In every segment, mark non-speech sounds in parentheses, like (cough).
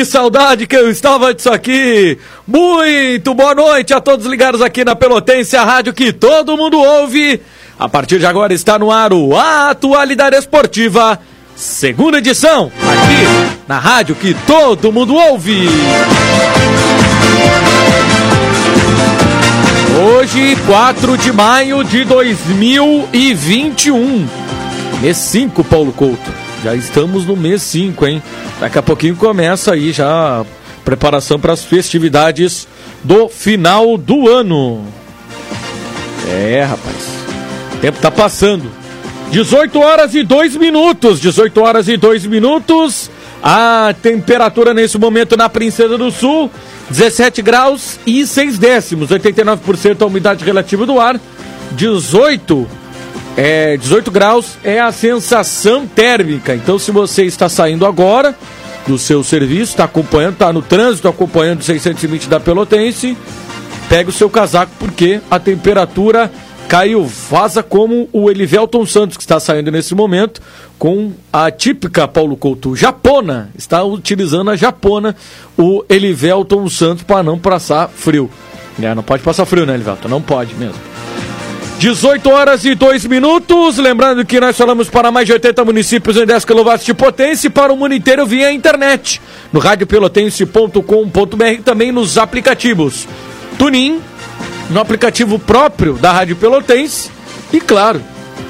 que saudade que eu estava disso aqui. Muito boa noite a todos ligados aqui na Pelotense, a rádio que todo mundo ouve. A partir de agora está no ar o Atualidade Esportiva, segunda edição, aqui na rádio que todo mundo ouve. Hoje, 4 de maio de 2021. Mês 5, Paulo Couto. Já estamos no mês 5, hein? Daqui a pouquinho começa aí já a preparação para as festividades do final do ano. É, rapaz. O tempo tá passando. 18 horas e 2 minutos. 18 horas e 2 minutos. A temperatura nesse momento na Princesa do Sul, 17 graus e 6 décimos. 89% a umidade relativa do ar. 18 é, 18 graus é a sensação térmica. Então, se você está saindo agora do seu serviço, está acompanhando, está no trânsito, acompanhando o 620 da Pelotense, pega o seu casaco porque a temperatura caiu. Vaza como o Elivelton Santos, que está saindo nesse momento, com a típica Paulo Couto japona. Está utilizando a japona, o Elivelton Santos, para não passar frio. É, não pode passar frio, né, Elivelton? Não pode mesmo. 18 horas e 2 minutos. Lembrando que nós falamos para mais de 80 municípios em 10 kW de potência e para o mundo inteiro via internet. No radiopelotense.com.br também nos aplicativos. Tunin, no aplicativo próprio da Rádio Pelotense e, claro,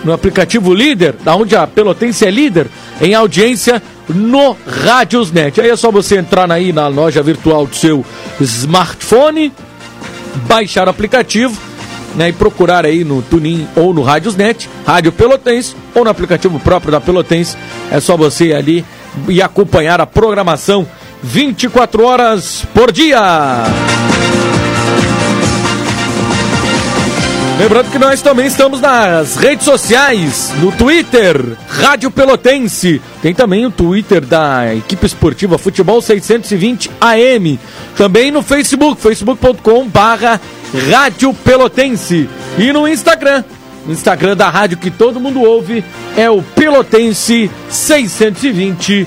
no aplicativo líder, da onde a Pelotense é líder em audiência no Rádiosnet. Aí é só você entrar aí na loja virtual do seu smartphone, baixar o aplicativo né, e procurar aí no Tunin ou no Rádiosnet, Rádio Pelotense, ou no aplicativo próprio da Pelotense. É só você ali e acompanhar a programação 24 horas por dia. Lembrando que nós também estamos nas redes sociais, no Twitter, Rádio Pelotense. Tem também o Twitter da equipe esportiva Futebol 620 AM. Também no Facebook, facebook.com barra Rádio Pelotense. E no Instagram, Instagram da rádio que todo mundo ouve, é o Pelotense 620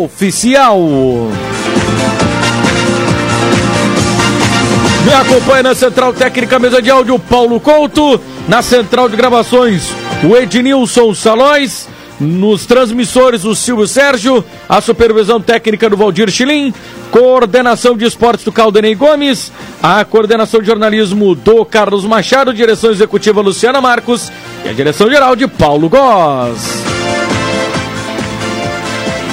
Oficial. Me acompanha na Central Técnica Mesa de Áudio Paulo Couto, na Central de Gravações o Ednilson Salóis, nos transmissores o Silvio Sérgio, a supervisão técnica do Valdir Chilim, coordenação de esportes do Caldenei Gomes, a coordenação de jornalismo do Carlos Machado, direção executiva Luciana Marcos. E a direção geral de Paulo Góes.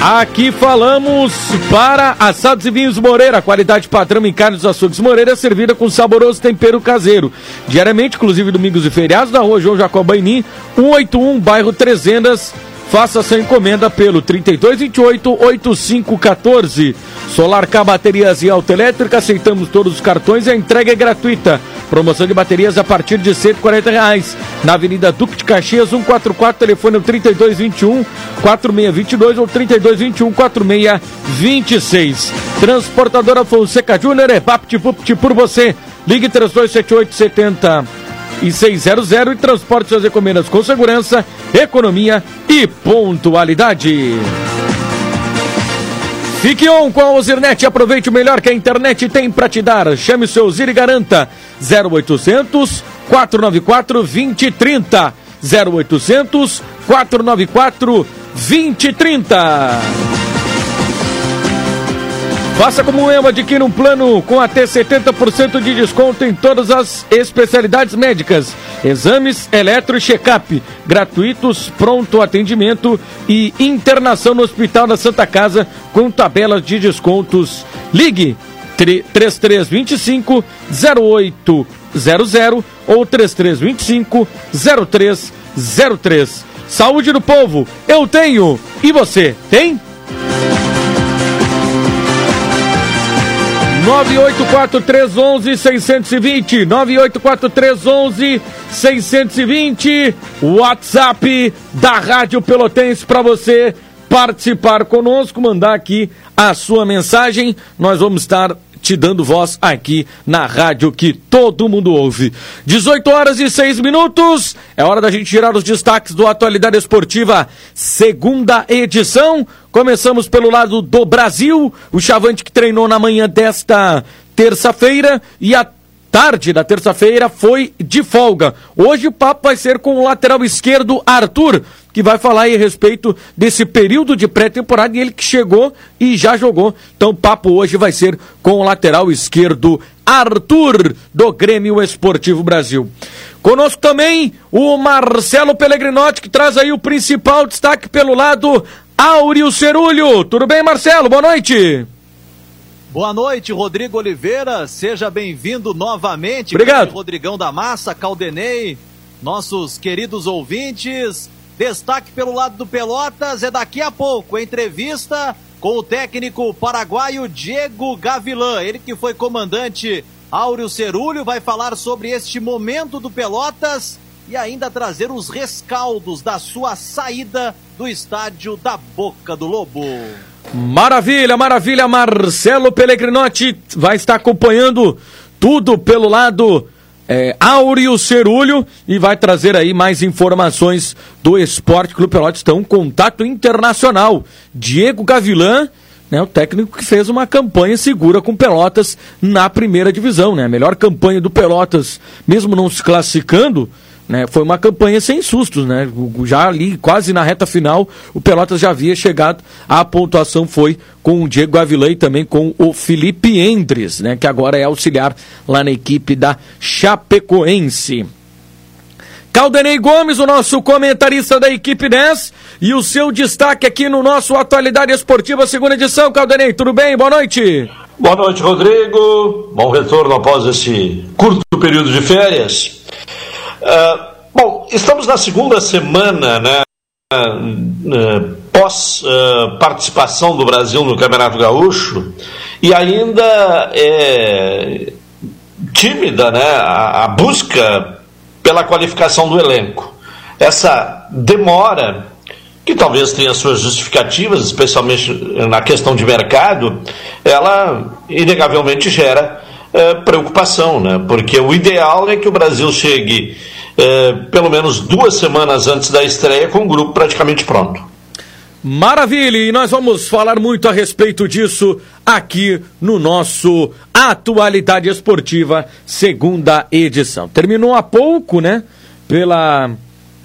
Aqui falamos para assados e vinhos Moreira, qualidade padrão em carnes açougues Moreira, servida com saboroso tempero caseiro. Diariamente, inclusive domingos e feriados, na rua João Jacobaini, 181, bairro Trezendas. Faça sua encomenda pelo 3228-8514. Solar K Baterias e Autoelétrica, aceitamos todos os cartões e a entrega é gratuita. Promoção de baterias a partir de 140 reais. Na Avenida Duque de Caxias, 144, telefone é 3221 4622 ou 3221 4626. Transportadora Fonseca Júnior é VaptVupt por você. Ligue 3278 70 e 600 e transporte suas encomendas com segurança, economia e pontualidade. Fique on com a Ozirnet, aproveite o melhor que a internet tem para te dar. Chame o seu Zir e garanta 0800 494 2030. 0800 494 2030. Faça como Ema, adquira um plano com até 70% de desconto em todas as especialidades médicas. Exames, eletro e check-up, gratuitos, pronto atendimento e internação no Hospital da Santa Casa com tabelas de descontos. Ligue 3325 0800 ou 3325 0303. Saúde do povo, eu tenho e você tem? 984311620 984311620 WhatsApp da Rádio Pelotense para você participar conosco, mandar aqui a sua mensagem. Nós vamos estar te dando voz aqui na rádio que todo mundo ouve. 18 horas e 6 minutos. É hora da gente tirar os destaques do Atualidade Esportiva, segunda edição, Começamos pelo lado do Brasil, o Chavante que treinou na manhã desta terça-feira e a tarde da terça-feira foi de folga. Hoje o papo vai ser com o lateral esquerdo Arthur, que vai falar aí a respeito desse período de pré-temporada e ele que chegou e já jogou. Então o papo hoje vai ser com o lateral esquerdo Arthur do Grêmio Esportivo Brasil. Conosco também o Marcelo Pellegrinotti, que traz aí o principal destaque pelo lado Áureo Cerulho. Tudo bem, Marcelo? Boa noite. Boa noite, Rodrigo Oliveira. Seja bem-vindo novamente. Obrigado. Rodrigão da Massa, Caldenei, nossos queridos ouvintes. Destaque pelo lado do Pelotas é daqui a pouco. Entrevista com o técnico paraguaio Diego Gavilan. Ele que foi comandante Áureo Cerulho vai falar sobre este momento do Pelotas e ainda trazer os rescaldos da sua saída do estádio da Boca do Lobo. Maravilha, maravilha, Marcelo Pellegrinotti vai estar acompanhando tudo pelo lado é, Áureo Cerulho e vai trazer aí mais informações do Esporte Clube Pelotas. Então, contato internacional. Diego Gavilan, né, o técnico que fez uma campanha segura com Pelotas na primeira divisão, né? A melhor campanha do Pelotas, mesmo não se classificando, né? Foi uma campanha sem sustos, né? Já ali, quase na reta final, o Pelotas já havia chegado. A pontuação foi com o Diego Avilã e também com o Felipe Endres, né? Que agora é auxiliar lá na equipe da Chapecoense. Caldenei Gomes, o nosso comentarista da equipe 10, e o seu destaque aqui no nosso Atualidade Esportiva, segunda edição. Caldenei, tudo bem? Boa noite. Boa noite, Rodrigo. Bom retorno após esse curto período de férias. Uh, bom, estamos na segunda semana, né? Uh, pós uh, participação do Brasil no Campeonato Gaúcho e ainda é tímida né, a, a busca pela qualificação do elenco. Essa demora, que talvez tenha suas justificativas, especialmente na questão de mercado, ela inegavelmente gera é, preocupação, né? porque o ideal é que o Brasil chegue é, pelo menos duas semanas antes da estreia com o grupo praticamente pronto. Maravilha! E nós vamos falar muito a respeito disso aqui no nosso Atualidade Esportiva, segunda edição. Terminou há pouco, né? Pela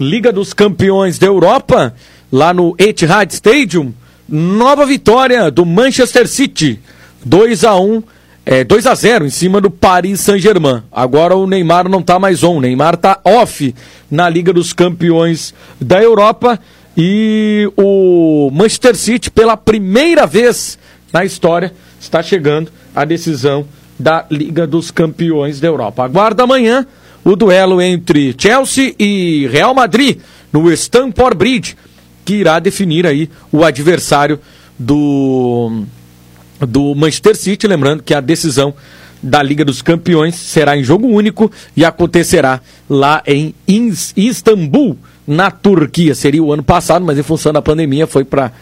Liga dos Campeões da Europa, lá no Etihad Stadium, nova vitória do Manchester City, 2 a 1 é, 2 a 0 em cima do Paris Saint-Germain. Agora o Neymar não está mais on, o Neymar está off na Liga dos Campeões da Europa e o Manchester City pela primeira vez na história está chegando à decisão da Liga dos Campeões da Europa. Aguarda amanhã o duelo entre Chelsea e Real Madrid no Stamford Bridge, que irá definir aí o adversário do do Manchester City, lembrando que a decisão da Liga dos Campeões será em jogo único e acontecerá lá em Istambul, na Turquia. Seria o ano passado, mas em função da pandemia foi para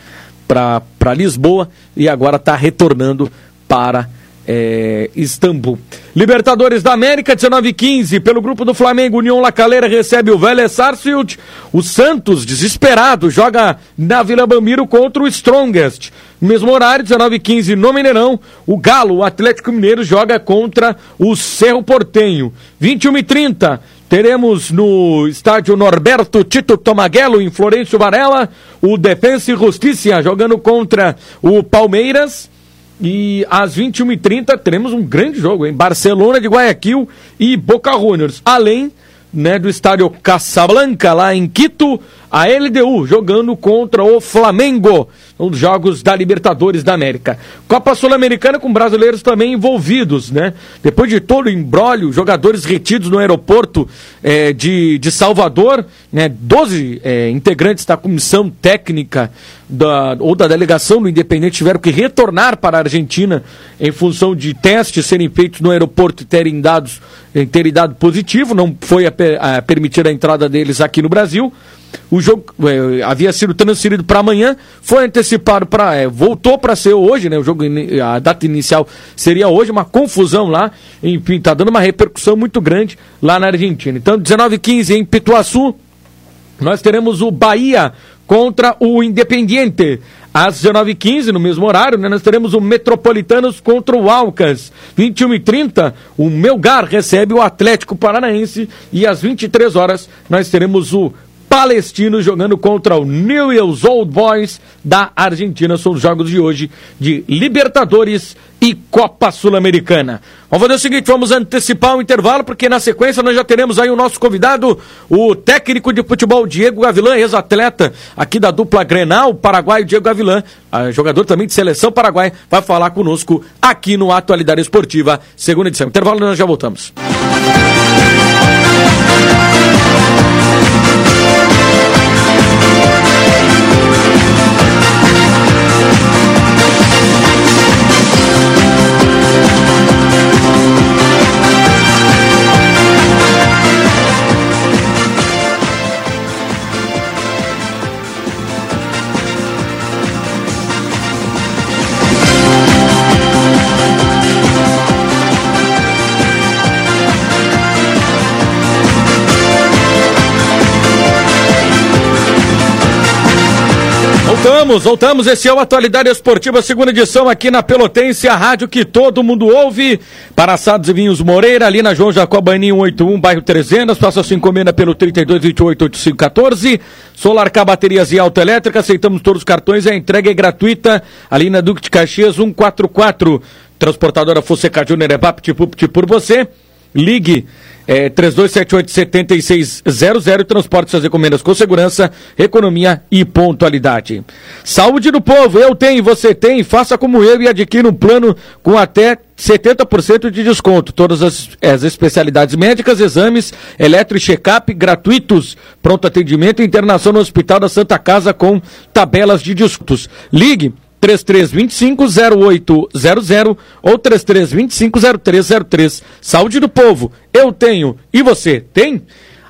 Lisboa e agora está retornando para é, Istambul. Libertadores da América, 19 pelo grupo do Flamengo, União La Calera recebe o Vélez Sarsfield. O Santos, desesperado, joga na Vila Bamiro contra o Strongest. No mesmo horário, 19 no Mineirão, o Galo, o Atlético Mineiro, joga contra o Cerro Portenho. 21 e 30 teremos no estádio Norberto Tito Tomaguelo, em Florencio Varela, o Defensa e Justiça jogando contra o Palmeiras. E às 21h30 teremos um grande jogo, em Barcelona de Guayaquil e Boca Juniors. Além né, do estádio Casablanca, lá em Quito, a LDU jogando contra o Flamengo, nos jogos da Libertadores da América. Copa Sul-Americana com brasileiros também envolvidos, né? Depois de todo o embrólio, jogadores retidos no aeroporto é, de, de Salvador, né? 12 é, integrantes da comissão técnica da, ou da delegação do Independente tiveram que retornar para a Argentina em função de testes serem feitos no aeroporto e terem, dados, terem dado positivo, não foi a, a permitida a entrada deles aqui no Brasil. O jogo é, havia sido transferido para amanhã, foi antecipado para. É, voltou para ser hoje, né? O jogo, a data inicial seria hoje, uma confusão lá. Enfim, está dando uma repercussão muito grande lá na Argentina. Então, 19 15 em Pituaçu, nós teremos o Bahia contra o Independiente. às 19h15, no mesmo horário, né, nós teremos o Metropolitanos contra o Alcas. 21h30, o Melgar recebe o Atlético Paranaense e às 23 horas nós teremos o Palestino jogando contra o Newell's Old Boys da Argentina. São os jogos de hoje de Libertadores e Copa Sul-Americana. Vamos fazer o seguinte, vamos antecipar o intervalo, porque na sequência nós já teremos aí o nosso convidado, o técnico de futebol Diego Gavilan, ex-atleta aqui da dupla Grenal, paraguaio Diego Gavilan, jogador também de seleção paraguai, vai falar conosco aqui no Atualidade Esportiva, segunda edição. Intervalo, nós já voltamos. Voltamos, voltamos. Esse é o Atualidade Esportiva, segunda edição aqui na Pelotense, a rádio que todo mundo ouve. Para Assados e Vinhos Moreira, ali na João Jacobaninho 181, bairro 300. Faça sua encomenda pelo 32288514. Solar K Baterias e Autoelétrica, aceitamos todos os cartões. A entrega é gratuita ali na Duque de Caxias 144. Transportadora Fonseca Júnior é Baptipupt por você. Ligue é, 3278-7600 transporte suas encomendas com segurança, economia e pontualidade. Saúde do povo, eu tenho, você tem, faça como eu e adquira um plano com até 70% de desconto. Todas as, as, especialidades médicas, exames, eletro e check-up gratuitos. Pronto atendimento e internação no Hospital da Santa Casa com tabelas de descontos. Ligue 3325-0800 ou 3325-0303. Saúde do povo, eu tenho e você tem?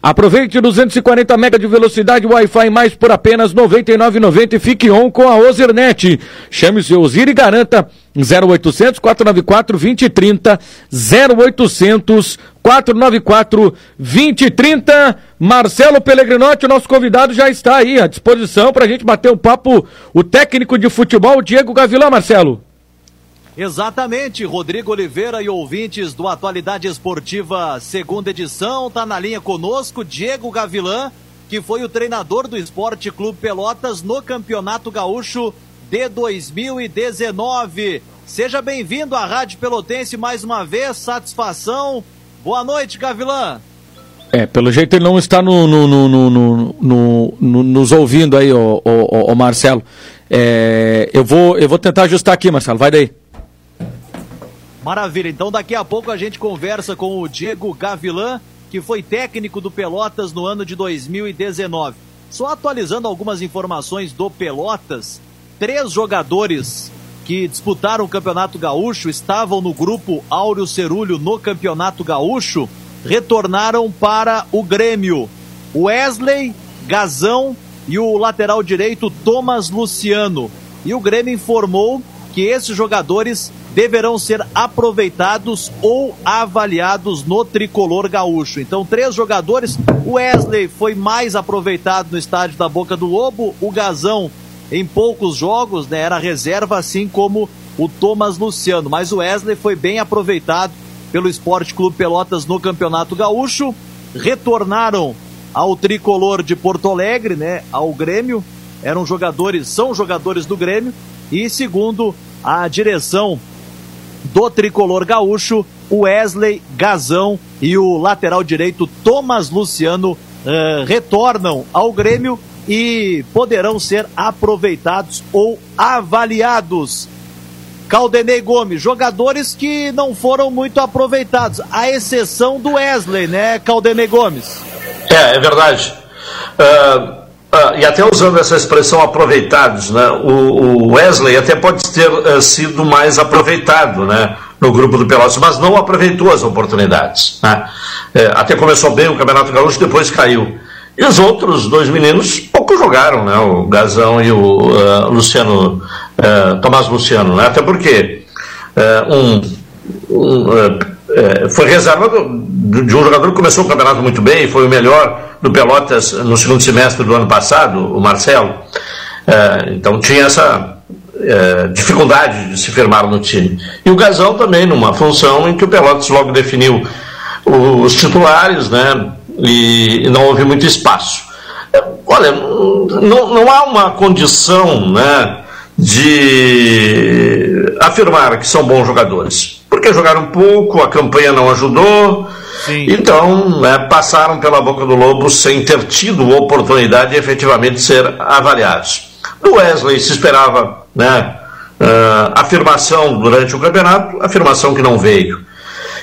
Aproveite 240 MB de velocidade Wi-Fi mais por apenas R$ 99,90 e fique on com a Ozernet. Chame o seu Ozir e garanta 0800 494 2030 0800 494 2030. Marcelo Pellegrinotti, nosso convidado, já está aí à disposição para a gente bater um papo. O técnico de futebol, Diego Gavilã, Marcelo. Exatamente, Rodrigo Oliveira e ouvintes do Atualidade Esportiva, segunda edição, tá na linha conosco Diego Gavilã, que foi o treinador do Esporte Clube Pelotas no Campeonato Gaúcho de 2019. Seja bem-vindo à Rádio Pelotense mais uma vez, satisfação. Boa noite, Gavilã. É, pelo jeito ele não está no, no, no, no nos ouvindo aí, o Marcelo. É, eu, vou, eu vou tentar ajustar aqui, Marcelo, vai daí. Maravilha, então daqui a pouco a gente conversa com o Diego Gavilan, que foi técnico do Pelotas no ano de 2019. Só atualizando algumas informações do Pelotas, três jogadores que disputaram o Campeonato Gaúcho estavam no grupo Áureo Cerulho no Campeonato Gaúcho, retornaram para o Grêmio. Wesley, Gazão e o lateral direito Thomas Luciano. E o Grêmio informou que esses jogadores deverão ser aproveitados ou avaliados no tricolor gaúcho. Então, três jogadores. O Wesley foi mais aproveitado no estádio da Boca do Lobo, o Gazão em poucos jogos, né, era reserva, assim como o Thomas Luciano. Mas o Wesley foi bem aproveitado pelo Esporte Clube Pelotas no Campeonato Gaúcho. Retornaram ao tricolor de Porto Alegre, né, ao Grêmio. Eram jogadores, são jogadores do Grêmio. E segundo a direção do tricolor gaúcho, Wesley Gazão e o lateral direito Thomas Luciano uh, retornam ao Grêmio e poderão ser aproveitados ou avaliados. Caldenei Gomes, jogadores que não foram muito aproveitados, à exceção do Wesley, né, Caldenei Gomes? É, é verdade. Uh, uh, e até usando essa expressão aproveitados, né, o, o Wesley até pode ter uh, sido mais aproveitado, né, no grupo do Pelotas, mas não aproveitou as oportunidades. Né? É, até começou bem o Campeonato Gaúcho, depois caiu. E os outros dois meninos pouco jogaram, né? O Gazão e o uh, Luciano, Tomás Luciano, né? Até porque uh, um, um foi reserva de um jogador que começou o campeonato muito bem, foi o melhor do Pelotas no segundo semestre do ano passado, o Marcelo. É, então tinha essa é, dificuldade de se firmar no time. E o Gazão também, numa função em que o Pelotas logo definiu os titulares, né? E, e não houve muito espaço. É, olha, não, não há uma condição, né? De afirmar que são bons jogadores. Porque jogaram pouco, a campanha não ajudou, Sim. então né, passaram pela boca do lobo sem ter tido oportunidade de efetivamente ser avaliados. Do Wesley se esperava né, uh, afirmação durante o campeonato, afirmação que não veio.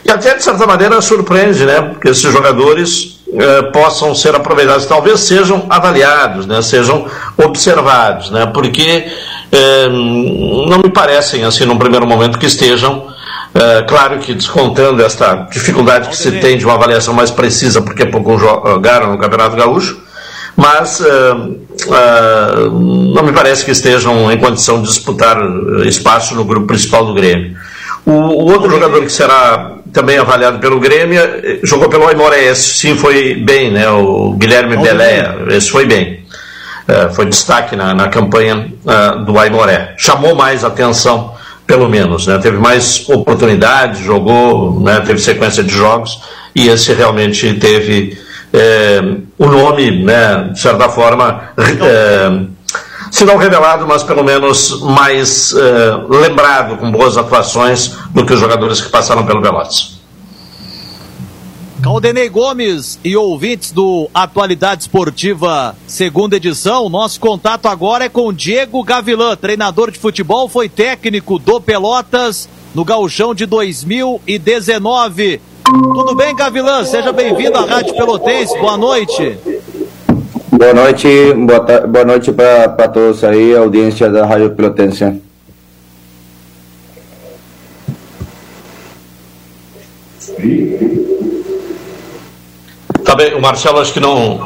E até, de certa maneira, surpreende né, que esses jogadores uh, possam ser aproveitados, talvez sejam avaliados, né, sejam observados, né, porque uh, não me parecem, assim, num primeiro momento, que estejam Uh, claro que descontando esta dificuldade que se tem de uma avaliação mais precisa, porque pouco jogaram no Campeonato Gaúcho, mas uh, uh, não me parece que estejam em condição de disputar espaço no grupo principal do Grêmio. O, o outro jogador que será também avaliado pelo Grêmio eh, jogou pelo Aimoré, esse sim foi bem, né? o Guilherme Belé, esse foi bem. Uh, foi destaque na, na campanha do Aimoré. Chamou mais atenção, pelo menos, né? teve mais oportunidades, jogou, né? teve sequência de jogos, e esse realmente teve é, o nome, né, de certa forma, é, se não revelado, mas pelo menos mais é, lembrado, com boas atuações, do que os jogadores que passaram pelo Pelotas. Caldenei Gomes e ouvintes do Atualidade Esportiva, segunda edição. Nosso contato agora é com Diego Gavilã, treinador de futebol, foi técnico do Pelotas no Gauchão de 2019. Tudo bem, Gavilã? Seja bem-vindo à Rádio Pelotense. Boa noite. Boa noite, boa, boa noite para todos aí, audiência da Rádio Pelotense. Tá bem, o Marcelo acho que não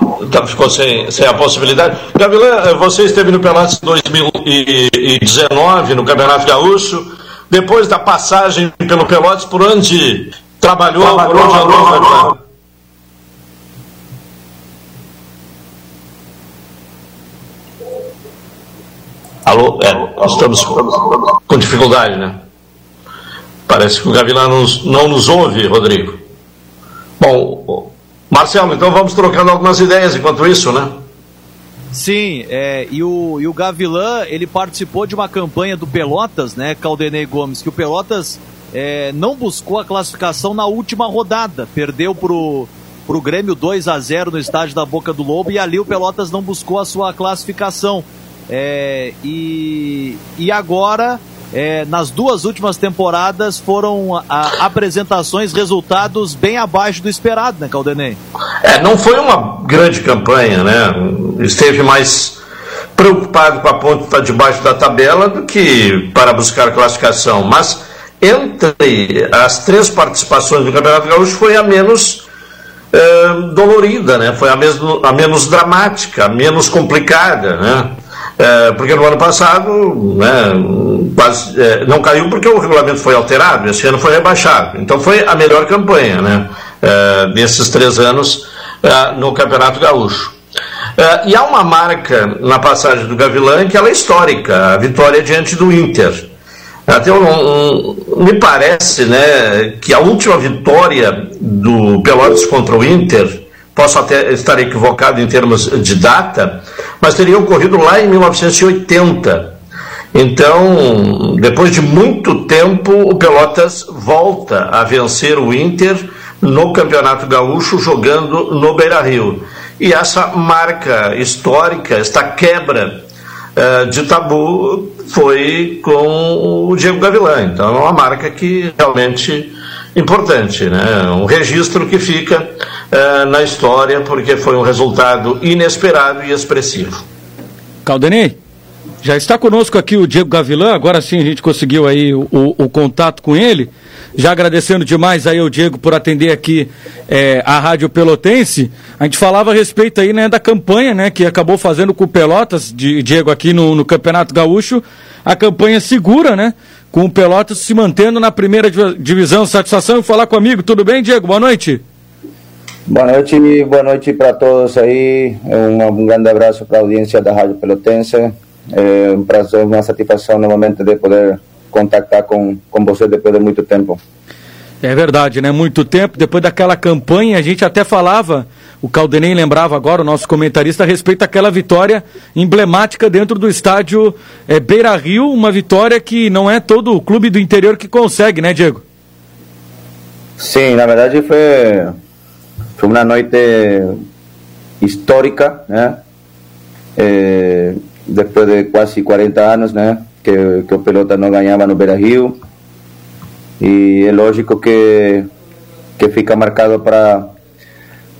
ficou sem, sem a possibilidade. Gavilã, você esteve no Pelotas em 2019, no Campeonato Gaúcho. Depois da passagem pelo Pelotas, por onde Trabalhou, Trabalhou por onde andou, Alô? É, estamos com dificuldade, né? Parece que o Gavilã não nos ouve, Rodrigo. Bom, Marcelo, então vamos trocando algumas ideias enquanto isso, né? Sim, é, e, o, e o Gavilã, ele participou de uma campanha do Pelotas, né, Caldenei Gomes, que o Pelotas é, não buscou a classificação na última rodada. Perdeu pro, pro Grêmio 2 a 0 no estádio da Boca do Lobo e ali o Pelotas não buscou a sua classificação. É, e, e agora, é, nas duas últimas temporadas, foram a, apresentações, resultados bem abaixo do esperado, né, Caldenei? É, não foi uma grande campanha, né? Esteve mais preocupado com a ponta estar debaixo da tabela do que para buscar classificação, mas entre as três participações do Campeonato Gaúcho foi a menos eh, dolorida, né? foi a, mesmo, a menos dramática, a menos complicada. Né? Eh, porque no ano passado né, quase, eh, não caiu porque o regulamento foi alterado, esse ano foi rebaixado. Então foi a melhor campanha né, desses três anos no Campeonato Gaúcho. e há uma marca na passagem do Gavilã que ela é histórica, a vitória diante do Inter. Até um, um, me parece né, que a última vitória do Pelotas contra o Inter, posso até estar equivocado em termos de data, mas teria ocorrido lá em 1980. Então, depois de muito tempo, o Pelotas volta a vencer o Inter no Campeonato Gaúcho, jogando no Beira Rio. E essa marca histórica, esta quebra uh, de tabu, foi com o Diego Gavilã. Então é uma marca que realmente importante, né? Um registro que fica uh, na história porque foi um resultado inesperado e expressivo. Caldenei, já está conosco aqui o Diego Gavilã, agora sim a gente conseguiu aí o, o, o contato com ele. Já agradecendo demais aí ao Diego por atender aqui é, a Rádio Pelotense. A gente falava a respeito aí, né, da campanha, né, que acabou fazendo com o Pelotas, de, Diego, aqui no, no Campeonato Gaúcho. A campanha segura, né, com o Pelotas se mantendo na primeira divisão. Satisfação em falar comigo. Tudo bem, Diego? Boa noite. Boa noite, boa noite para todos aí. Um, um grande abraço para a audiência da Rádio Pelotense. É um prazer, uma satisfação novamente de poder contactar com, com você depois de muito tempo. É verdade, né? Muito tempo, depois daquela campanha, a gente até falava, o Caldenem lembrava agora, o nosso comentarista, a respeito daquela vitória emblemática dentro do estádio é, Beira Rio, uma vitória que não é todo o clube do interior que consegue, né, Diego? Sim, na verdade foi, foi uma noite histórica, né? É, depois de quase 40 anos, né? Que, que o Pelota não ganhava no Beira Rio e é lógico que que fica marcado para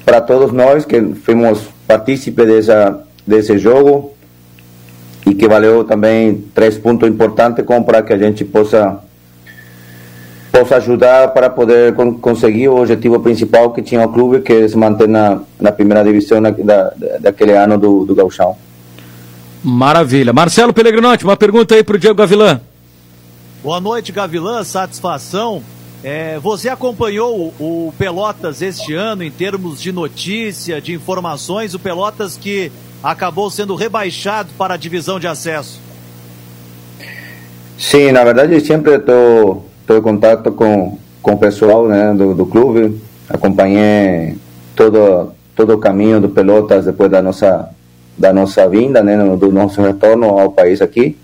para todos nós que fomos partícipes dessa desse jogo e que valeu também três pontos importantes como para que a gente possa possa ajudar para poder con conseguir o objetivo principal que tinha o clube que é se manter na, na primeira divisão na, da, daquele ano do, do Gauchão. Maravilha. Marcelo Pellegrinotti, uma pergunta aí para o Diego Gavilã. Boa noite, Gavilã. Satisfação. É, você acompanhou o, o Pelotas este ano em termos de notícia, de informações? O Pelotas que acabou sendo rebaixado para a divisão de acesso. Sim, na verdade sempre estou em contato com, com o pessoal né, do, do clube. Acompanhei todo todo o caminho do Pelotas depois da nossa da nossa vinda, né, do nosso retorno ao país aqui.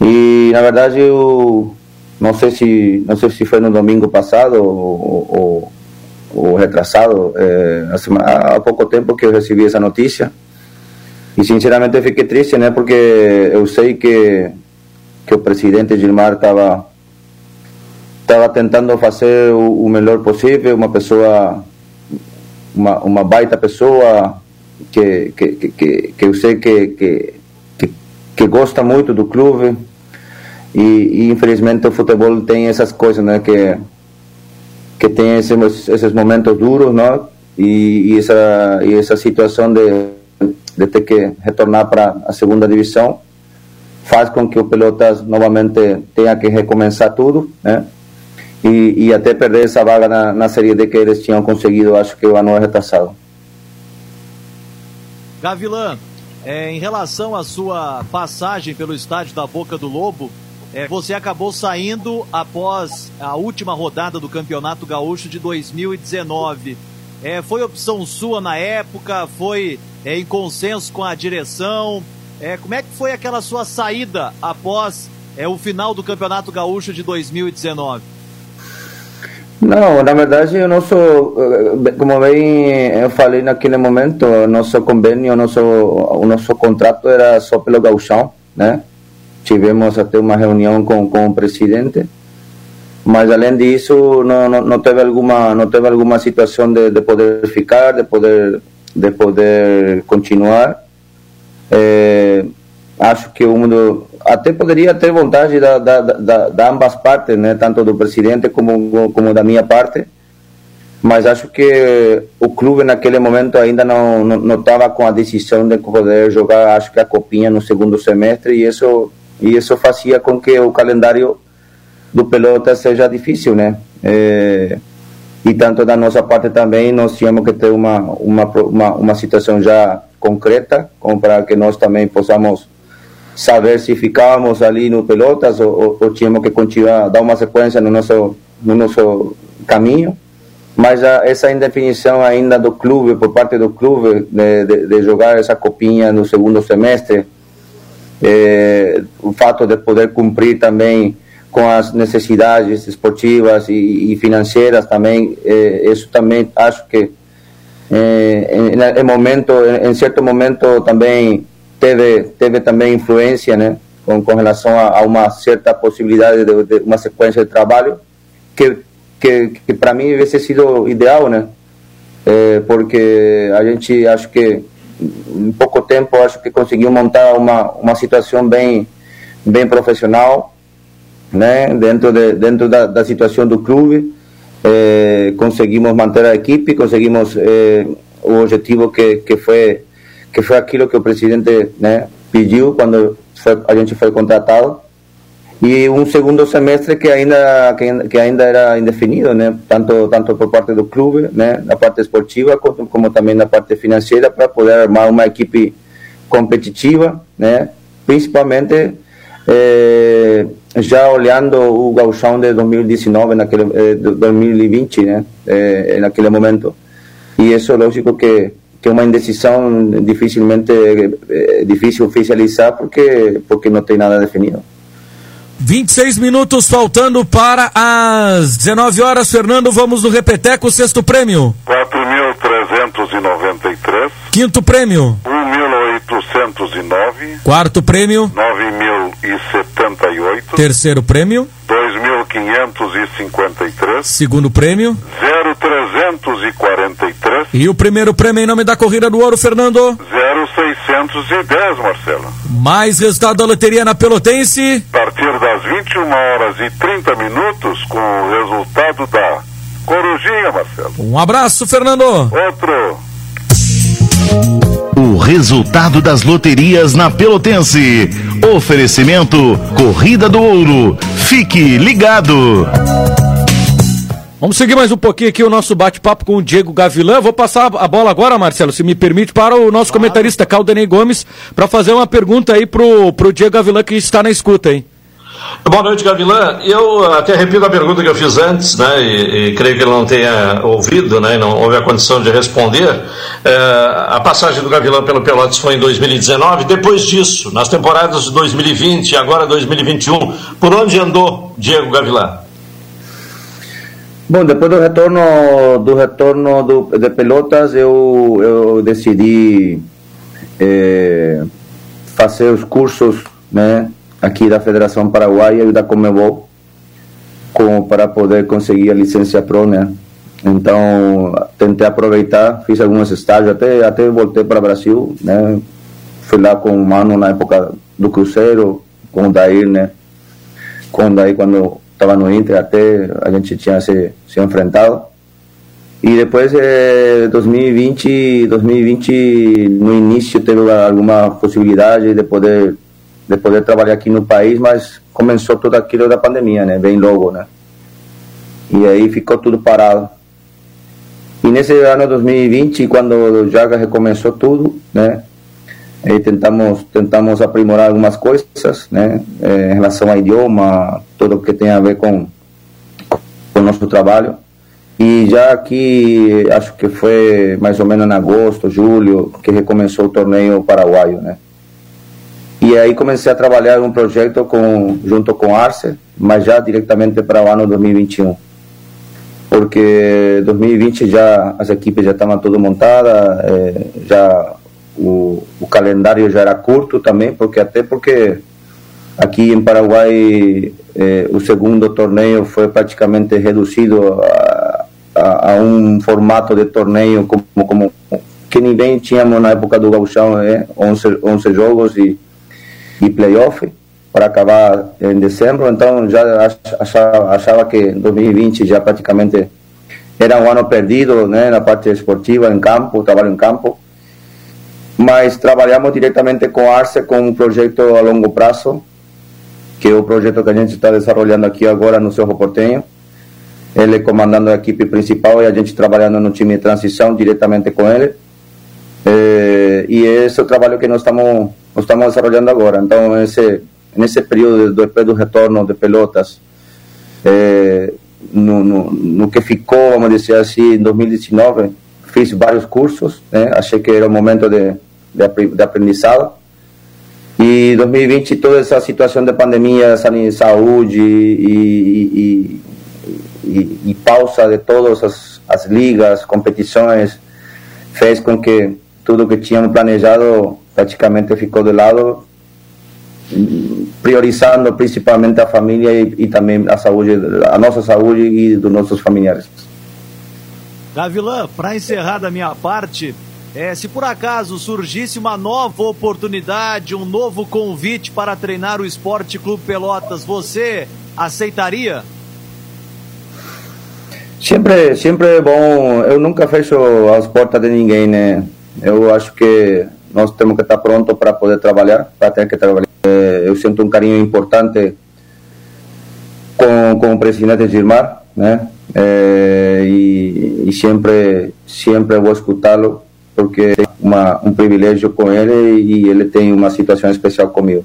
E na verdade eu não sei se não sei se foi no domingo passado ou, ou, ou retrasado, é, há pouco tempo que eu recebi essa notícia. E sinceramente eu fiquei triste, né? Porque eu sei que que o presidente Gilmar estava estava tentando fazer o, o, melhor possível, uma pessoa uma, uma baita pessoa que que, que, que eu sei que, que, que, gosta muito do clube, e, e, infelizmente o futebol tem essas coisas, né? Que que tem esses, esses momentos duros, não? E, e, essa e essa situação de de ter que retornar para a segunda divisão faz com que o Pelotas novamente tenha que recomeçar tudo, né? E, e até perder essa vaga na, na Série D que eles tinham conseguido, acho que o ano é retrasado. Gavilã, é, em relação à sua passagem pelo estádio da Boca do Lobo, é, você acabou saindo após a última rodada do Campeonato Gaúcho de 2019. É, foi opção sua na época? Foi é, em consenso com a direção? É, como é que foi aquela sua saída após é, o final do Campeonato Gaúcho de 2019? Não, na verdade, o nosso, como bem eu falei naquele momento, nosso convênio, nosso, o nosso contrato era só pelo gauchão, né? tivemos até uma reunião com, com o presidente, mas além disso não, não, não teve alguma não teve alguma situação de, de poder ficar, de poder de poder continuar. Acho que um do, até poderia ter vontade da, da, da, da, ambas partes, né, tanto do presidente como como da minha parte, mas acho que o clube naquele momento ainda não não estava com a decisão de poder jogar, acho que a copinha no segundo semestre. E isso e isso fazia com que o calendário do pelota seja difícil, né? É, e tanto da nossa parte também nós tínhamos que ter uma uma uma, uma situação já concreta, para que nós também possamos saber se ficávamos ali no pelotas ou, ou, ou tínhamos que continuar dar uma sequência no nosso no nosso caminho mas a, essa indefinição ainda do clube por parte do clube de, de, de jogar essa copinha no segundo semestre é, o fato de poder cumprir também com as necessidades esportivas e, e financeiras também, é, isso também acho que é, em, em, momento, em certo momento também teve teve também influência, né, com, com relação a, a uma certa possibilidade de, de, uma sequência de trabalho que que, que para mim tivesse sido ideal, né, é, porque a gente acho que em pouco tempo acho que conseguiu montar uma uma situação bem bem profissional né dentro de dentro da, da situação do clube. Eh, conseguimos manter a equipe conseguimos eh, o objetivo que que foi que foi aquilo que o presidente né pediu quando a gente foi contratado e um segundo semestre que ainda que, que, ainda era indefinido, né? Tanto tanto por parte do clube, né? Na parte esportiva como, como também na parte financeira para poder armar uma equipe competitiva, né? principalmente eh, já olhando o gauchão de 2019, naquele, eh, 2020, né, eh, naquele momento. E isso, lógico que que é uma indecisão dificilmente é, difícil oficializar porque porque não tem nada definido. 26 minutos faltando para as 19 horas. Fernando, vamos no Repeteco, sexto prêmio. 4.393. Quinto prêmio. 1.809. Quarto prêmio. 9.078. Terceiro prêmio. 2.553. Segundo prêmio. 0.343. E o primeiro prêmio em nome da Corrida do Ouro, Fernando? 0.610, Marcelo. Mais resultado da loteria na Pelotense. A partir das 21 horas e 30 minutos, com o resultado da Corujinha, Marcelo. Um abraço, Fernando. Outro. O resultado das loterias na Pelotense. Oferecimento Corrida do Ouro. Fique ligado. Vamos seguir mais um pouquinho aqui o nosso bate-papo com o Diego Gavilã. Vou passar a bola agora, Marcelo, se me permite, para o nosso comentarista Caldenei Gomes, para fazer uma pergunta aí pro, pro Diego Gavilã que está na escuta, hein? Boa noite, Gavilã. Eu até repito a pergunta que eu fiz antes, né, e, e creio que ele não tenha ouvido, né, e não houve a condição de responder. É, a passagem do Gavilã pelo Pelotas foi em 2019. Depois disso, nas temporadas de 2020 e agora 2021, por onde andou Diego Gavilã? Bom, depois do retorno do retorno do, de Pelotas, eu, eu decidi é, fazer os cursos, né, aqui da Federação Paraguaia e da Comebol, como para poder conseguir a licença Pro, né? Então, tentei aproveitar, fiz alguns estágios, até, até voltei para o Brasil, né? Fui lá com o Mano na época do Cruzeiro, com o Dair, né? Com o Dair quando estava no Inter, até a gente tinha se, se enfrentado. E depois, eh, 2020, 2020, no início, teve alguma possibilidade de poder de poder trabalhar aqui no país, mas começou tudo aquilo da pandemia, né? Bem logo, né? E aí ficou tudo parado. E nesse ano 2020, quando já recomeçou tudo, né? Aí tentamos tentamos aprimorar algumas coisas, né? em relação ao idioma, tudo o que tem a ver com, o nosso trabalho. E já aqui, acho que foi mais ou menos em agosto, julho, que recomeçou o torneio paraguaio, né? E aí comecei a trabalhar um projeto com, junto com a Arce, mas já diretamente para o ano 2021. Porque 2020 já as equipes já estavam todas montadas, é, já o, o, calendário já era curto também, porque até porque aqui em Paraguai é, o segundo torneio foi praticamente reduzido a, a, a, um formato de torneio como, como que nem tínhamos na época do Gauchão, é, 11, 11 jogos e e playoff para acabar em dezembro, então já achava, achava que 2020 já praticamente era um ano perdido né, na parte esportiva, em campo, trabalho em campo. Mas trabalhamos diretamente com a Arce com um projeto a longo prazo, que é o projeto que a gente está desenvolvendo aqui agora no Cerro Portenho. Ele comandando a equipe principal e a gente trabalhando no time de transição diretamente com ele. Eh, e esse é o trabalho que nós estamos nós estamos desenvolvendo agora. Então, nesse, nesse período, depois do retorno de Pelotas, é, no, no, no, que ficou, vamos dizer assim, em 2019, fiz vários cursos, né? achei que era o momento de, de, de aprendizado. E 2020, toda essa situação de pandemia, saúde e, e, e, e pausa de todas as, as ligas, competições, fez com que tudo que tínhamos planejado praticamente ficou de lado, priorizando principalmente a família e, e também a saúde, a nossa saúde e dos nossos familiares. Gavilã, para encerrar da minha parte, é, se por acaso surgisse uma nova oportunidade, um novo convite para treinar o Esporte Clube Pelotas, você aceitaria? Sempre, sempre é bom. Eu nunca fecho as portas de ninguém, né? Eu acho que nós temos que estar pronto para poder trabalhar, para ter que trabalhar. eu sinto um carinho importante com, com o presidente Gilmar, né? e, e sempre, sempre vou escutá-lo, porque é uma, um privilégio com ele e ele tem uma situação especial comigo.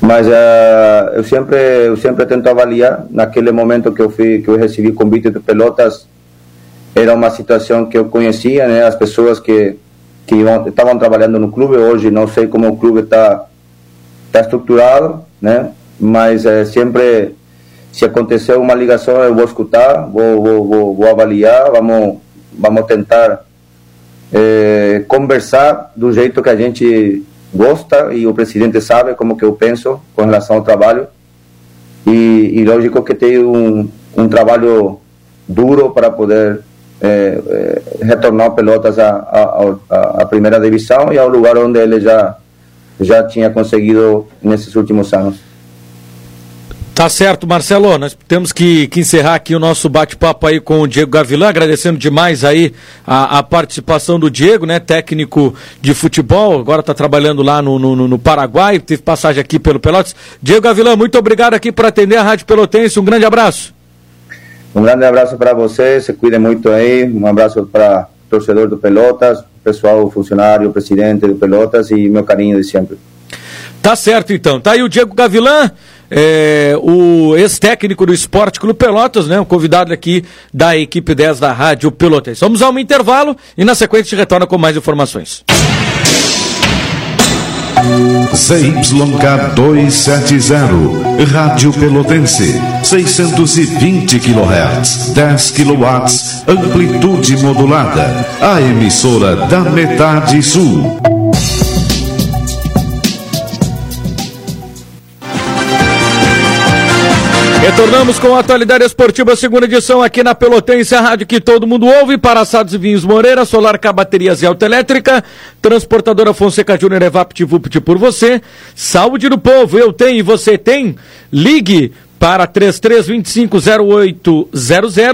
Mas uh, eu sempre eu sempre tento avaliar. Naquele momento que eu fui que eu recebi convite de Pelotas, era uma situação que eu conhecia, né? As pessoas que que estavam trabalhando no clube hoje não sei como o clube está está estruturado, né? Mas é, sempre se acontecer uma ligação eu vou escutar, vou vou, vou, vou avaliar, vamos vamos tentar é, conversar do jeito que a gente gosta e o presidente sabe como que eu penso com relação ao trabalho e, e lógico que tem um, um trabalho duro para poder é, é, retornar Pelotas à, primeira divisão e ao lugar onde ele já já tinha conseguido nesses últimos anos. Tá certo, Marcelo. Nós temos que, que encerrar aqui o nosso bate-papo aí com o Diego Gavilã, agradecendo demais aí a, a, participação do Diego, né? Técnico de futebol, agora está trabalhando lá no, no, no, Paraguai, teve passagem aqui pelo Pelotas. Diego Gavilã, muito obrigado aqui por atender a Rádio Pelotense. Um grande abraço. Um grande abraço para você, se cuide muito aí. Um abraço para o torcedor do Pelotas, pessoal, funcionário, presidente do Pelotas e meu carinho de sempre. Tá certo então. Tá aí o Diego Gavilã é, o ex-técnico do Esporte Clube Pelotas, né? O convidado aqui da equipe 10 da Rádio Pelotas. Vamos a um intervalo e na sequência a gente retorna com mais informações. ZYK 270, Rádio Pelotense, 620 kHz, 10 kW, amplitude modulada, a emissora da metade sul. Retornamos com a atualidade esportiva, segunda edição aqui na Pelotense, a rádio que todo mundo ouve, para assados e vinhos Moreira, Solar K Baterias e Autoelétrica, Transportadora Fonseca Júnior Evapt Vupt por você, Saúde do Povo, eu tenho e você tem, ligue para 33250800,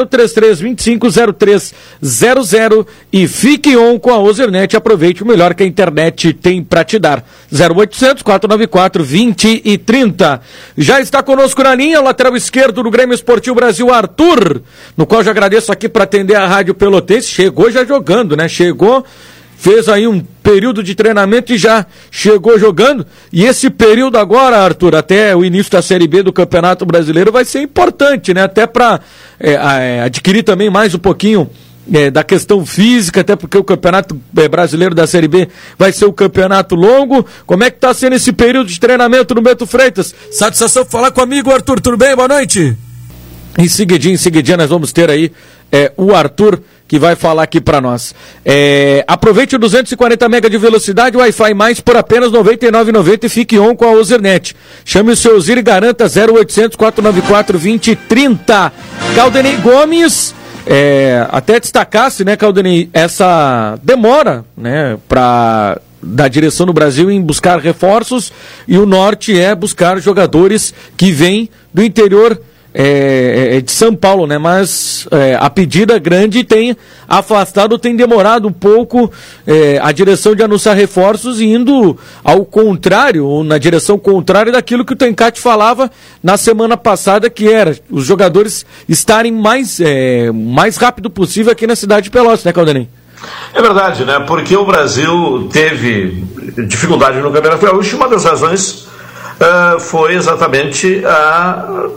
33250300 e fique on com a Ozernet. Aproveite o melhor que a internet tem para te dar. 0800 494 2030. Já está conosco na linha lateral esquerdo do Grêmio Esportivo Brasil, Arthur, no qual já agradeço aqui para atender a Rádio Pelotense. Chegou já jogando, né? Chegou fez aí um período de treinamento e já chegou jogando. E esse período agora, Arthur, até o início da Série B do Campeonato Brasileiro vai ser importante, né? Até para é, é, adquirir também mais um pouquinho é, da questão física, até porque o Campeonato é, Brasileiro da Série B vai ser um campeonato longo. Como é que está sendo esse período de treinamento no Beto Freitas? Satisfação falar comigo, Arthur. Tudo bem? Boa noite. Em seguidinho, em seguidinho, nós vamos ter aí é, o Arthur que vai falar aqui para nós. É, aproveite o 240 MB de velocidade Wi-Fi mais por apenas R$ 99,90 e fique on com a Ozernet. Chame o seu Zir e garanta 0800 494 2030. Caldenei Gomes, é, até destacasse, né, Caldenei, essa demora, né, para da direção do Brasil em buscar reforços e o norte é buscar jogadores que vêm do interior é, é, é, de São Paulo, né? Mas é, a pedida grande tem afastado, tem demorado um pouco é, a direção de anunciar reforços indo ao contrário, ou na direção contrária daquilo que o Tencate falava na semana passada, que era os jogadores estarem mais, é, mais rápido possível aqui na cidade de Pelotas, né, Caldenem? É verdade, né? Porque o Brasil teve dificuldade no Campeonato Gaúcho, uma das razões uh, foi exatamente a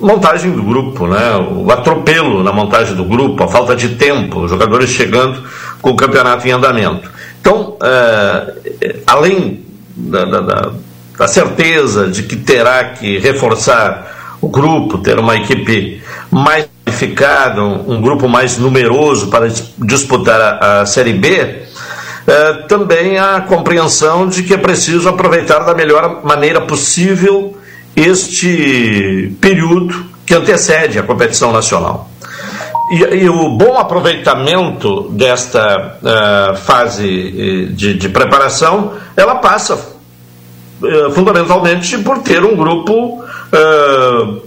montagem do grupo, né? o atropelo na montagem do grupo, a falta de tempo, os jogadores chegando com o campeonato em andamento. Então, é, além da, da, da, certeza de que terá que reforçar o grupo, ter uma equipe mais qualificada, um, um grupo mais numeroso para disputar a, a Série B, é, também a compreensão de que é preciso aproveitar da melhor maneira possível este período que antecede a competição nacional. E, e o bom aproveitamento desta uh, fase eh, de, de, preparação, ela passa uh, fundamentalmente por ter um grupo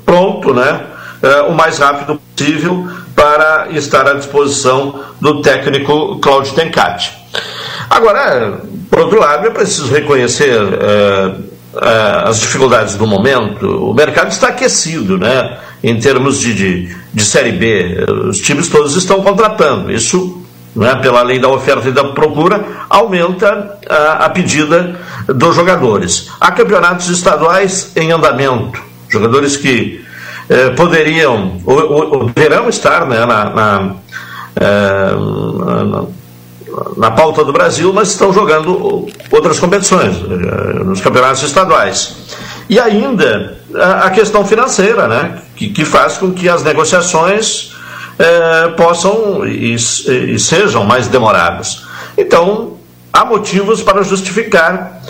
pronto, né, o mais rápido possível para estar à disposição do técnico Cláudio Tencati. Agora, por outro lado, é preciso reconhecer uh, as dificuldades do momento, o mercado está aquecido, né? Em termos de, de, de Série B, os times todos estão contratando. Isso né, pela lei da oferta e da procura, aumenta a, a pedida dos jogadores. Há campeonatos estaduais em andamento, jogadores que eh, poderiam, ou, ou, deverão estar né, na, na, eh, na, pauta do Brasil, mas estão jogando outras competições, eh, nos campeonatos estaduais. E ainda a, questão financeira, né, que, que faz com que as negociações é, possam e, e, sejam mais demoradas. Então, há motivos para justificar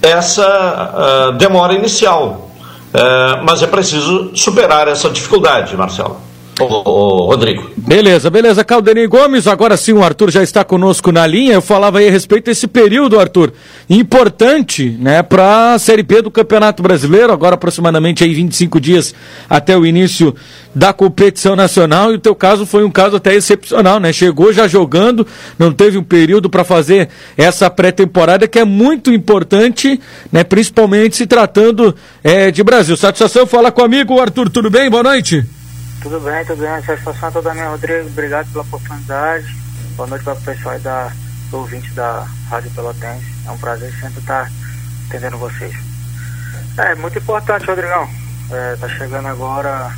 essa uh, demora inicial, uh, mas é preciso superar essa dificuldade, Marcelo. Ô, Rodrigo. Beleza, beleza. Caldenei Gomes, agora sim o Arthur já está conosco na linha. Eu falava aí a respeito desse período, Arthur, importante, né, para a Série B do Campeonato Brasileiro, agora aproximadamente aí 25 dias até o início da competição nacional. E o teu caso foi um caso até excepcional, né? Chegou já jogando, não teve um período para fazer essa pré-temporada que é muito importante, né, principalmente se tratando é, de Brasil. Satisfação falar comigo, Arthur, tudo bem? Boa noite. Tudo bem, tudo bem. A satisfação é toda minha, Rodrigo. Obrigado pela oportunidade. Boa noite para o pessoal da, do ouvinte da Rádio Pelotense. É um prazer sempre estar atendendo vocês. É muito importante, Rodrigão. É, tá chegando agora.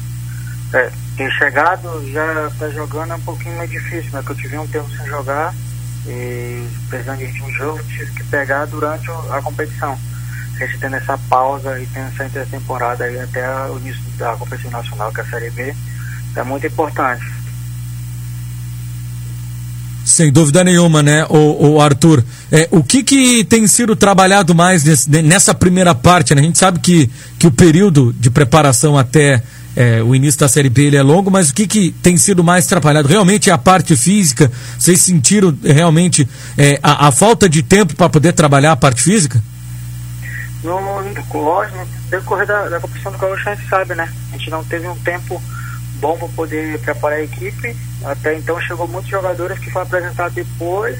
É, ter chegado, já tá jogando é um pouquinho mais difícil, né? Porque eu tive um tempo sem jogar e precisando de um jogo, tive que pegar durante a competição. A gente tendo essa pausa e tendo essa intertemporada aí até o início da competição nacional, que é a Série B é muito importante. Sem dúvida nenhuma, né, o, o Arthur? É, o que, que tem sido trabalhado mais nesse, nessa primeira parte? Né? A gente sabe que, que o período de preparação até é, o início da Série B ele é longo, mas o que, que tem sido mais trabalhado? Realmente é a parte física? Vocês sentiram realmente é, a, a, falta de tempo para poder trabalhar a parte física? No, lógico, no decorrer da, da competição do Gaúcho a gente sabe, né? A gente não teve um tempo bom para poder preparar a equipe. Até então chegou muitos jogadores que foram apresentados depois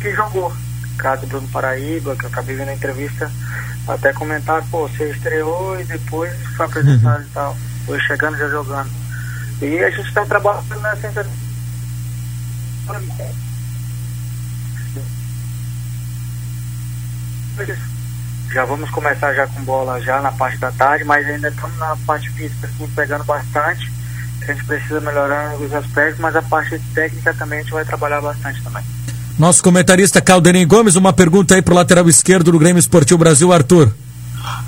que jogou. Caso Bruno Paraíba, que eu acabei vendo a entrevista, até comentar, pô, você estreou e depois foi apresentado uhum. e tal. Foi chegando já jogando. E a gente está trabalhando nessa já vamos começar já com bola já na parte da tarde, mas ainda estamos na parte física assim, pegando bastante a gente precisa melhorar os aspectos, mas a parte técnica também a gente vai trabalhar bastante também. Nosso comentarista Calderim Gomes, uma pergunta aí para o lateral esquerdo do Grêmio Esportivo Brasil, Arthur.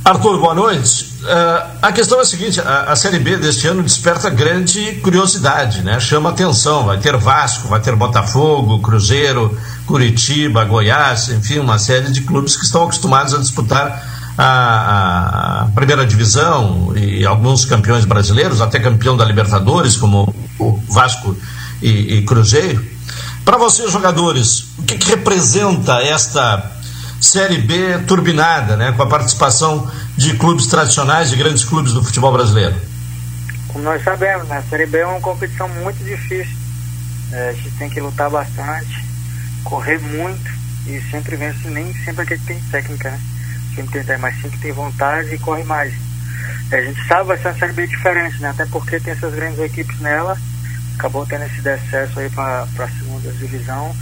Arthur, boa noite. Uh, a questão é a seguinte: a, a, Série B deste ano desperta grande curiosidade, né? Chama atenção. Vai ter Vasco, vai ter Botafogo, Cruzeiro, Curitiba, Goiás, enfim, uma série de clubes que estão acostumados a disputar a, a, primeira divisão e alguns campeões brasileiros, até campeão da Libertadores, como o Vasco e, e Cruzeiro. Para vocês, jogadores, o que, que, representa esta Série B turbinada, né, com a participação de clubes tradicionais, de grandes clubes do futebol brasileiro? Como nós sabemos, né, a Série B é uma competição muito difícil. É, a gente tem que lutar bastante, correr muito e sempre vence, nem sempre aquele que tem técnica, né? Sempre tem mais cinco tem vontade e corre mais. A gente sabe vai ser uma série bem diferente, né? Até porque tem essas grandes equipes nela, acabou tendo esse decesso aí para a segunda divisão.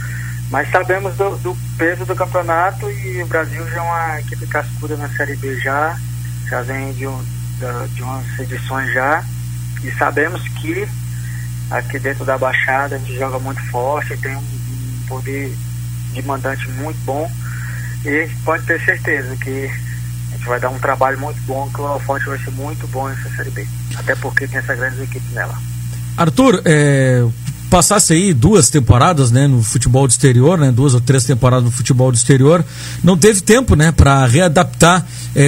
Mas sabemos do, do, peso do campeonato e o Brasil já é uma equipe cascuda na Série B já, já vem de, um, de umas edições já. E sabemos que aqui dentro da Baixada a gente joga muito forte, tem um, um poder de mandante muito bom. E pode ter certeza que a gente vai dar um trabalho muito bom, que o Holofote vai ser muito bom nessa Série B. Até porque tem essa grande equipe nela. Arthur, é, passasse aí duas temporadas, né, no futebol do exterior, né, duas ou três temporadas no futebol do exterior, não teve tempo, né, para readaptar é,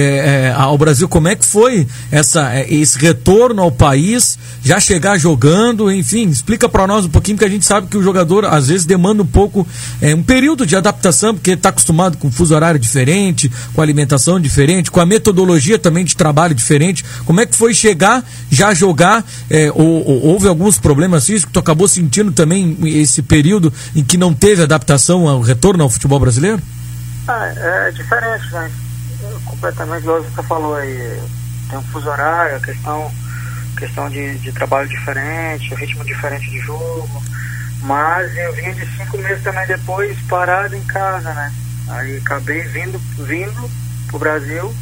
é, ao Brasil. Como é que foi essa, é, esse retorno ao país, já chegar jogando, enfim, explica para nós um pouquinho, porque a gente sabe que o jogador às vezes demanda um pouco, é, um período de adaptação, porque está acostumado com fuso horário diferente, com alimentação diferente, com a metodologia também de trabalho diferente. Como é que foi chegar, já jogar? É, ou, ou, houve alguns problemas físicos? Tu acabou sentindo também esse período em que não teve adaptação ao retorno ao futebol brasileiro? Ah, é diferente, né? Completamente igual você falou aí. Tem um fuso horário, a questão, questão de, de trabalho diferente, o ritmo diferente de jogo. Mas eu vinha de cinco meses também depois parado em casa, né? Aí acabei vindo, vindo pro Brasil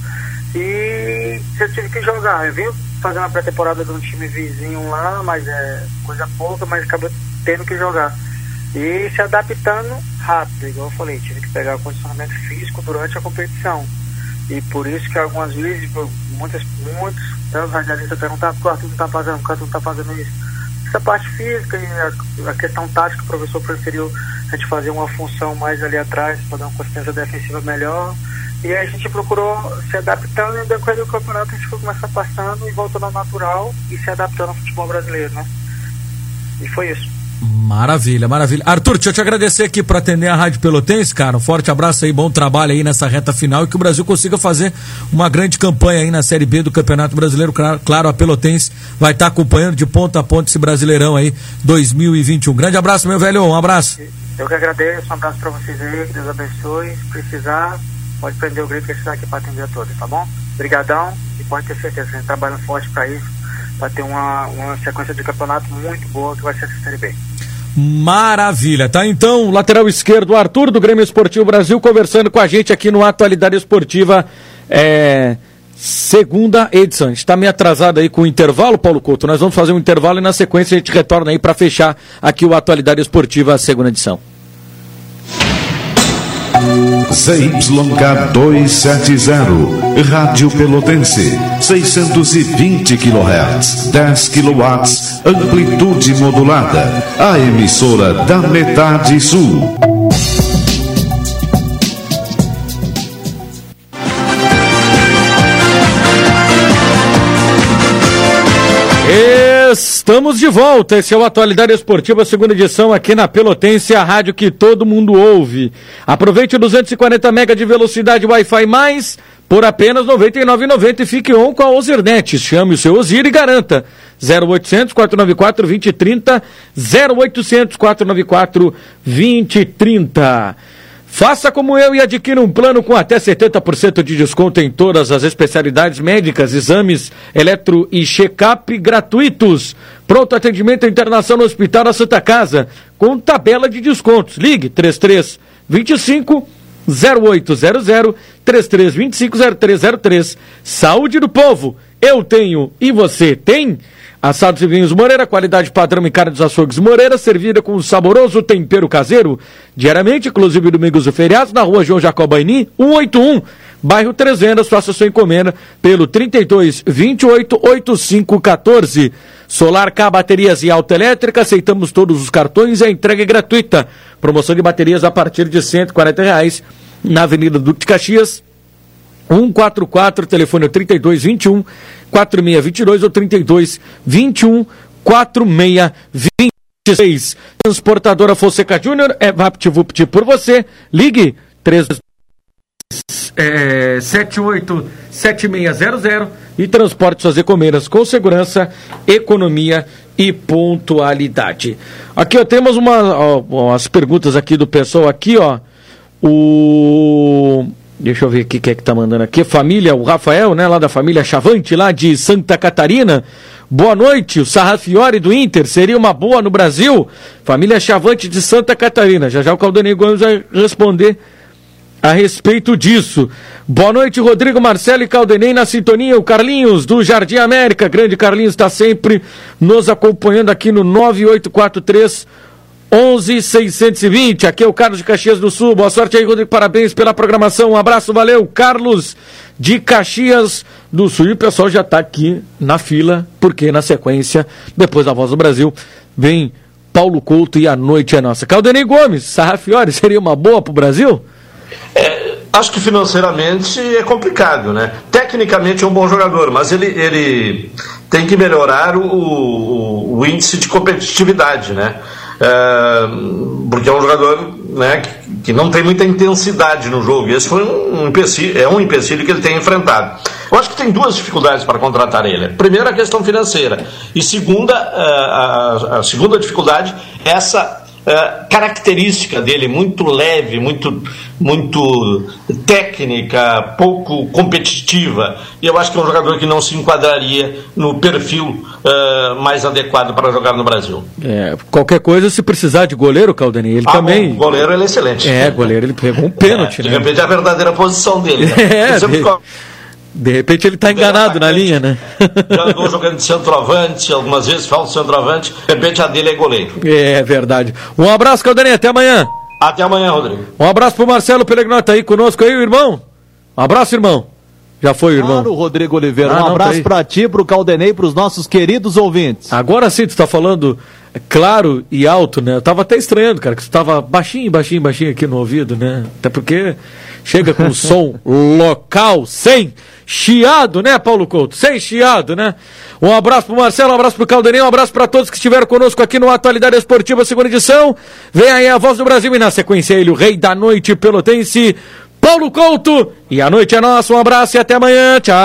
e eu tive que jogar. Eu vim fazendo a pré-temporada de um time vizinho lá, mas é coisa pouca, mas acabei tendo que jogar. E se adaptando rápido, igual eu falei, tive que pegar o condicionamento físico durante a competição. E por isso que algumas vezes, muitas, muitos, tantos radialistas perguntavam, o Arthur não está fazendo, o Arthur não está fazendo isso. Essa parte física e a, a, questão tática, o professor preferiu a gente fazer uma função mais ali atrás, para dar uma consistência defensiva melhor. E aí a gente procurou se adaptando e decorrer do campeonato a gente foi começar passando e voltando ao natural e se adaptando ao futebol brasileiro, né? E foi isso. Maravilha, maravilha. Arthur, deixa eu te agradecer aqui por atender a Rádio Pelotense, cara. Um forte abraço aí, bom trabalho aí nessa reta final e que o Brasil consiga fazer uma grande campanha aí na Série B do Campeonato Brasileiro. Claro, a Pelotense vai estar acompanhando de ponta a ponta esse Brasileirão aí 2021. Grande abraço, meu velho, um abraço. Eu que agradeço, um abraço para vocês aí, que Deus abençoe. Se precisar, pode prender o grito que a está aqui para atender a todos, tá bom? Obrigadão e pode ter certeza a gente trabalha forte para isso, para ter uma, uma sequência de campeonato muito boa que vai ser essa Série B. Maravilha, tá? Então, lateral esquerdo, Arthur do Grêmio Esportivo Brasil, conversando com a gente aqui no Atualidade Esportiva, é, segunda edição. A gente está meio atrasado aí com o intervalo, Paulo Couto. Nós vamos fazer um intervalo e na sequência a gente retorna aí para fechar aqui o Atualidade Esportiva, segunda edição. ZYK 270, Rádio Pelotense, 620 kHz, 10 kW, amplitude modulada, a emissora da metade sul. Estamos de volta. Esse é o Atualidade Esportiva, segunda edição aqui na Pelotense, a rádio que todo mundo ouve. Aproveite 240 mega de velocidade Wi-Fi mais por apenas R$ 99,90 e fique on com a Ozirnet. Chame o seu Ozir e garanta 0800 494 2030 0800 494 2030. Faça como eu e adquira um plano com até 70% de desconto em todas as especialidades médicas, exames, eletro e check-up gratuitos. Pronto atendimento internação no Hospital da Santa Casa, com tabela de descontos. Ligue 33 25 0800 3325 0303. Saúde do povo. Eu tenho e você tem? Assados e vinhos Moreira, qualidade padrão e carne dos açougues Moreira, servida com um saboroso tempero caseiro, diariamente, inclusive domingos e feriados, na rua João Jacobaini, 181, bairro Três faça sua encomenda pelo 32 28 85 14. Solar K Baterias e Autoelétrica, aceitamos todos os cartões e a entrega é gratuita. Promoção de baterias a partir de 140 reais, na Avenida Duque de Caxias, 144, telefone é 3221 4622 ou 32 21 4626. Transportadora Fonseca Júnior é VaptVupt por você. Ligue 3 é, 787600 e transporte suas encomendas com segurança, economia e pontualidade. Aqui ó, temos uma, ó, as perguntas aqui do pessoal aqui, ó. O Deixa eu ver aqui quem é que tá mandando aqui. Família, o Rafael, né, lá da família Chavante, lá de Santa Catarina. Boa noite, o Sarrafiore do Inter seria uma boa no Brasil? Família Chavante de Santa Catarina. Já já o Caldanei Gomes vai responder a respeito disso. Boa noite, Rodrigo Marcelo e Caldenei na sintonia. O Carlinhos do Jardim América. Grande Carlinhos está sempre nos acompanhando aqui no 9843 11620. Aqui é o Carlos de Caxias do Sul. Boa sorte aí, Rodrigo. Parabéns pela programação. Um abraço, valeu. Carlos de Caxias do Sul. E o pessoal já está aqui na fila, porque na sequência, depois da Voz do Brasil, vem Paulo Couto e a noite é nossa. Caldenei Gomes, Sarrafiore, seria uma boa para o Brasil? É, acho que financeiramente é complicado, né? Tecnicamente é um bom jogador, mas ele, ele tem que melhorar o, o, o índice de competitividade, né? É, porque é um jogador né, que, que, não tem muita intensidade no jogo. E esse foi um, um é um empecilho que ele tem enfrentado. Eu acho que tem duas dificuldades para contratar ele. Primeiro, a questão financeira. E segunda, a, a, a segunda dificuldade, essa uh, característica dele muito leve, muito, muito técnica, pouco competitiva. E eu acho que é um jogador que não se enquadraria no perfil uh, mais adequado para jogar no Brasil. É, qualquer coisa, se precisar de goleiro, Caldenei, ele ah, também. Bom, goleiro ele é excelente. É, goleiro ele pegou um pênalti, é, né? De repente é a verdadeira posição dele. Né? (laughs) É, de, de, repente ele está enganado na linha, né? (laughs) Já andou jogando de centroavante, algumas vezes falta centroavante, de repente a dele é goleiro. É verdade. Um abraço, Caldenei, até amanhã. Até amanhã, Rodrigo. Um abraço pro Marcelo Pellegrino, tá aí conosco aí, irmão. Um abraço, irmão. Já foi, irmão. Claro, Rodrigo Oliveira. Ah, um abraço tá para ti, pro Caldenei, pros nossos queridos ouvintes. Agora sim, tu tá falando claro e alto, né? Eu tava até estranhando, cara, que tu tava baixinho, baixinho, baixinho aqui no ouvido, né? Até porque chega com (laughs) som local, sem chiado, né, Paulo Couto? Sem chiado, né? Um abraço pro Marcelo, um abraço pro Caldenei, um abraço para todos que estiveram conosco aqui no Atualidade Esportiva, segunda edição. Vem aí a voz do Brasil e na sequência ele, o rei da noite pelotense, Paulo Couto. E a noite é nossa, um abraço e até amanhã. Tchau.